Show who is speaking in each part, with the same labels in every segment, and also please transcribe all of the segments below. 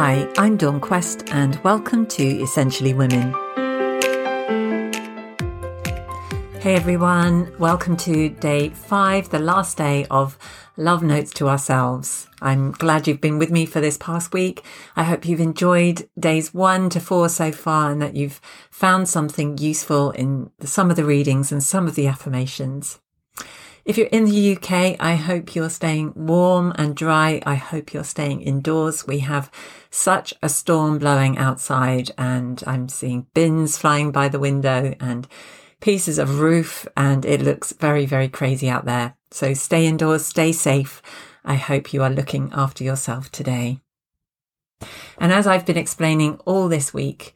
Speaker 1: Hi, I'm Dawn Quest, and welcome to Essentially Women. Hey everyone, welcome to day five, the last day of Love Notes to Ourselves. I'm glad you've been with me for this past week. I hope you've enjoyed days one to four so far and that you've found something useful in some of the readings and some of the affirmations. If you're in the UK, I hope you're staying warm and dry. I hope you're staying indoors. We have such a storm blowing outside and I'm seeing bins flying by the window and pieces of roof and it looks very, very crazy out there. So stay indoors, stay safe. I hope you are looking after yourself today. And as I've been explaining all this week,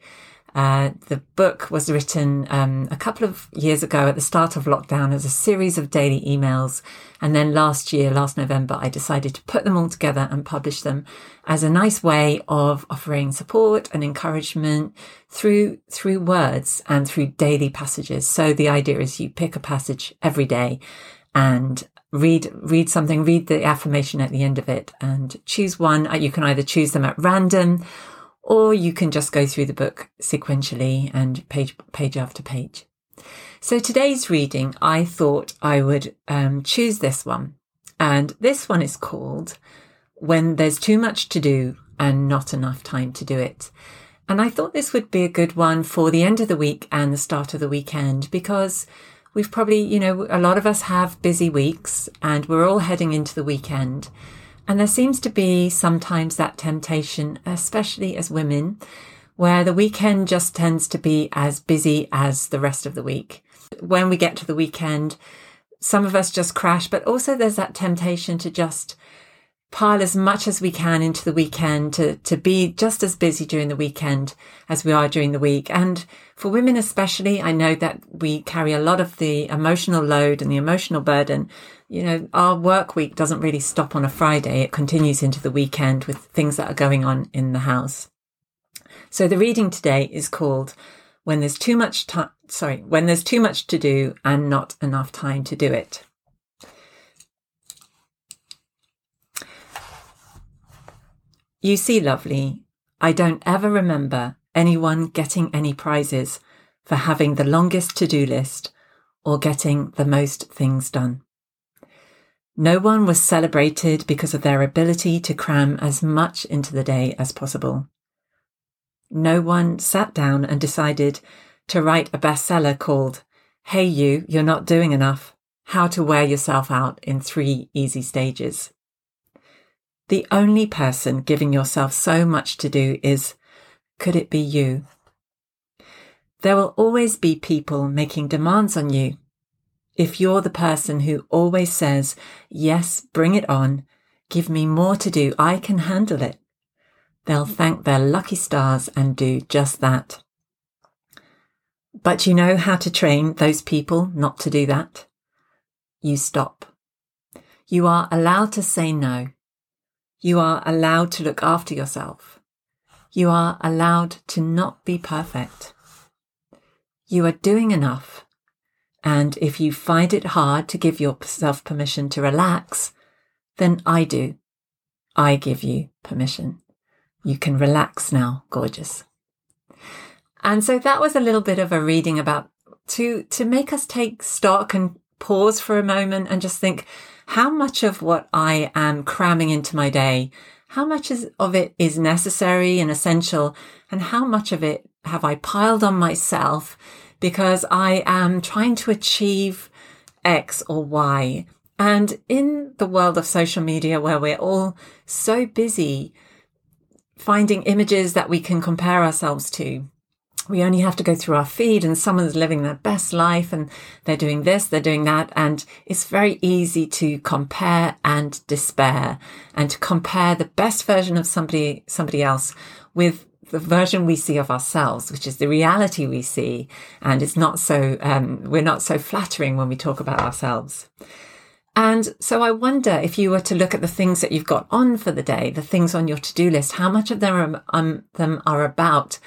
Speaker 1: uh, the book was written um, a couple of years ago at the start of lockdown as a series of daily emails. And then last year, last November, I decided to put them all together and publish them as a nice way of offering support and encouragement through, through words and through daily passages. So the idea is you pick a passage every day and read read something read the affirmation at the end of it and choose one you can either choose them at random or you can just go through the book sequentially and page, page after page. So today's reading, I thought I would um, choose this one. And this one is called When There's Too Much to Do and Not Enough Time to Do It. And I thought this would be a good one for the end of the week and the start of the weekend because we've probably, you know, a lot of us have busy weeks and we're all heading into the weekend. And there seems to be sometimes that temptation, especially as women, where the weekend just tends to be as busy as the rest of the week. When we get to the weekend, some of us just crash, but also there's that temptation to just pile as much as we can into the weekend to, to be just as busy during the weekend as we are during the week. And for women especially, I know that we carry a lot of the emotional load and the emotional burden. You know, our work week doesn't really stop on a Friday. It continues into the weekend with things that are going on in the house. So the reading today is called When There's Too Much Time, sorry, When There's Too Much to Do and Not Enough Time to Do It. You see, lovely, I don't ever remember anyone getting any prizes for having the longest to do list or getting the most things done. No one was celebrated because of their ability to cram as much into the day as possible. No one sat down and decided to write a bestseller called Hey You, You're Not Doing Enough How to Wear Yourself Out in Three Easy Stages. The only person giving yourself so much to do is, could it be you? There will always be people making demands on you. If you're the person who always says, yes, bring it on, give me more to do, I can handle it, they'll thank their lucky stars and do just that. But you know how to train those people not to do that? You stop. You are allowed to say no. You are allowed to look after yourself. You are allowed to not be perfect. You are doing enough. And if you find it hard to give yourself permission to relax, then I do. I give you permission. You can relax now, gorgeous. And so that was a little bit of a reading about to, to make us take stock and pause for a moment and just think, how much of what I am cramming into my day, how much is, of it is necessary and essential, and how much of it have I piled on myself because I am trying to achieve X or Y. And in the world of social media where we're all so busy finding images that we can compare ourselves to, we only have to go through our feed and someone's living their best life and they're doing this, they're doing that. And it's very easy to compare and despair and to compare the best version of somebody, somebody else with the version we see of ourselves, which is the reality we see. And it's not so, um, we're not so flattering when we talk about ourselves. And so I wonder if you were to look at the things that you've got on for the day, the things on your to-do list, how much of them are, um, them are about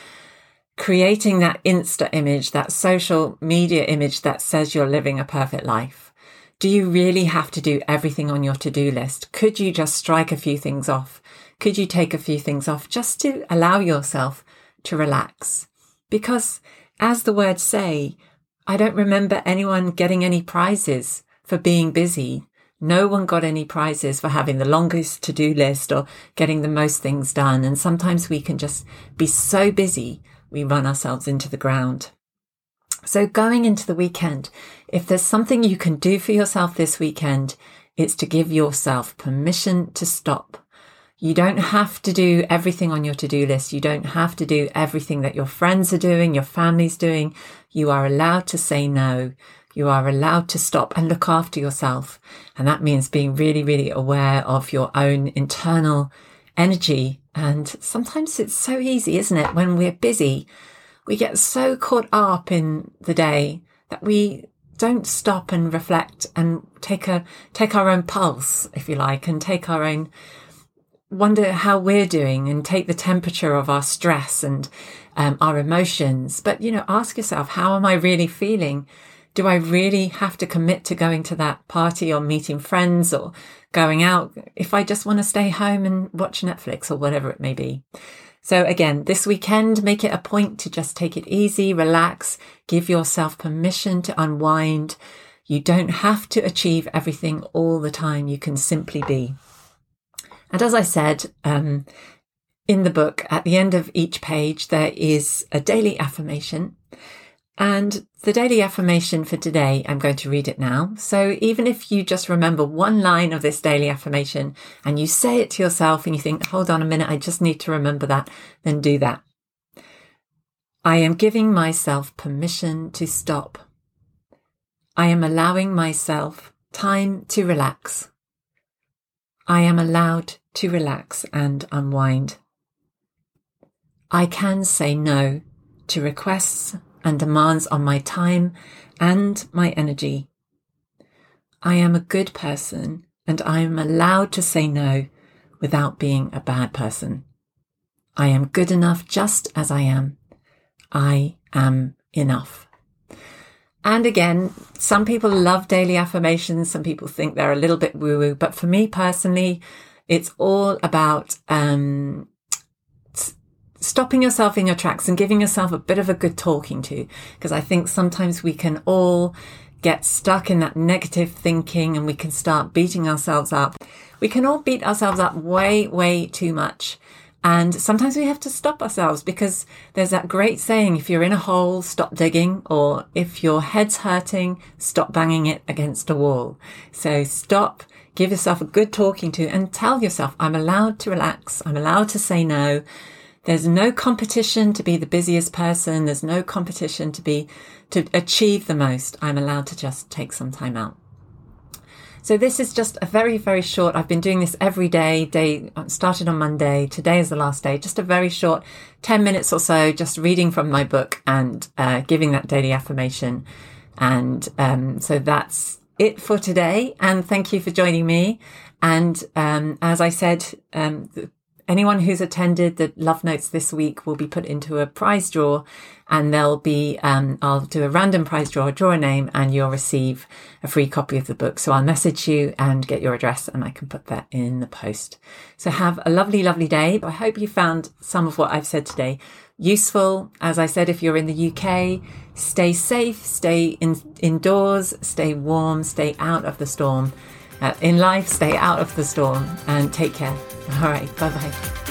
Speaker 1: creating that Insta image, that social media image that says you're living a perfect life. Do you really have to do everything on your to do list? Could you just strike a few things off? Could you take a few things off just to allow yourself to relax? Because as the words say, I don't remember anyone getting any prizes for being busy. No one got any prizes for having the longest to do list or getting the most things done. And sometimes we can just be so busy, we run ourselves into the ground. So going into the weekend, if there's something you can do for yourself this weekend, it's to give yourself permission to stop. You don't have to do everything on your to-do list. You don't have to do everything that your friends are doing, your family's doing. You are allowed to say no. You are allowed to stop and look after yourself. And that means being really, really aware of your own internal energy. And sometimes it's so easy, isn't it? When we're busy, we get so caught up in the day that we don't stop and reflect and take a, take our own pulse, if you like, and take our own, wonder how we're doing and take the temperature of our stress and um, our emotions. But, you know, ask yourself, how am I really feeling? Do I really have to commit to going to that party or meeting friends or going out if I just want to stay home and watch Netflix or whatever it may be? So again, this weekend, make it a point to just take it easy, relax, give yourself permission to unwind. You don't have to achieve everything all the time. You can simply be. And as I said, um, in the book, at the end of each page, there is a daily affirmation. And the daily affirmation for today, I'm going to read it now. So even if you just remember one line of this daily affirmation and you say it to yourself and you think, hold on a minute, I just need to remember that, then do that. I am giving myself permission to stop. I am allowing myself time to relax. I am allowed to relax and unwind. I can say no to requests and demands on my time and my energy. I am a good person and I am allowed to say no without being a bad person. I am good enough just as I am. I am enough. And again, some people love daily affirmations. Some people think they're a little bit woo woo, but for me personally, it's all about, um, stopping yourself in your tracks and giving yourself a bit of a good talking to. Because I think sometimes we can all get stuck in that negative thinking and we can start beating ourselves up. We can all beat ourselves up way, way too much. And sometimes we have to stop ourselves because there's that great saying, if you're in a hole, stop digging, or if your head's hurting, stop banging it against a wall. So stop, give yourself a good talking to and tell yourself, I'm allowed to relax. I'm allowed to say no. There's no competition to be the busiest person. There's no competition to be, to achieve the most. I'm allowed to just take some time out. So this is just a very, very short. I've been doing this every day. Day started on Monday. Today is the last day. Just a very short, ten minutes or so, just reading from my book and uh, giving that daily affirmation. And um, so that's it for today. And thank you for joining me. And um, as I said, um, anyone who's attended the Love Notes this week will be put into a prize draw and there'll be, um, I'll do a random prize draw, draw a name and you'll receive a free copy of the book. So I'll message you and get your address and I can put that in the post. So have a lovely, lovely day. I hope you found some of what I've said today useful. As I said, if you're in the UK, stay safe, stay in, indoors, stay warm, stay out of the storm Uh, in life, stay out of the storm and take care. All right. Bye bye.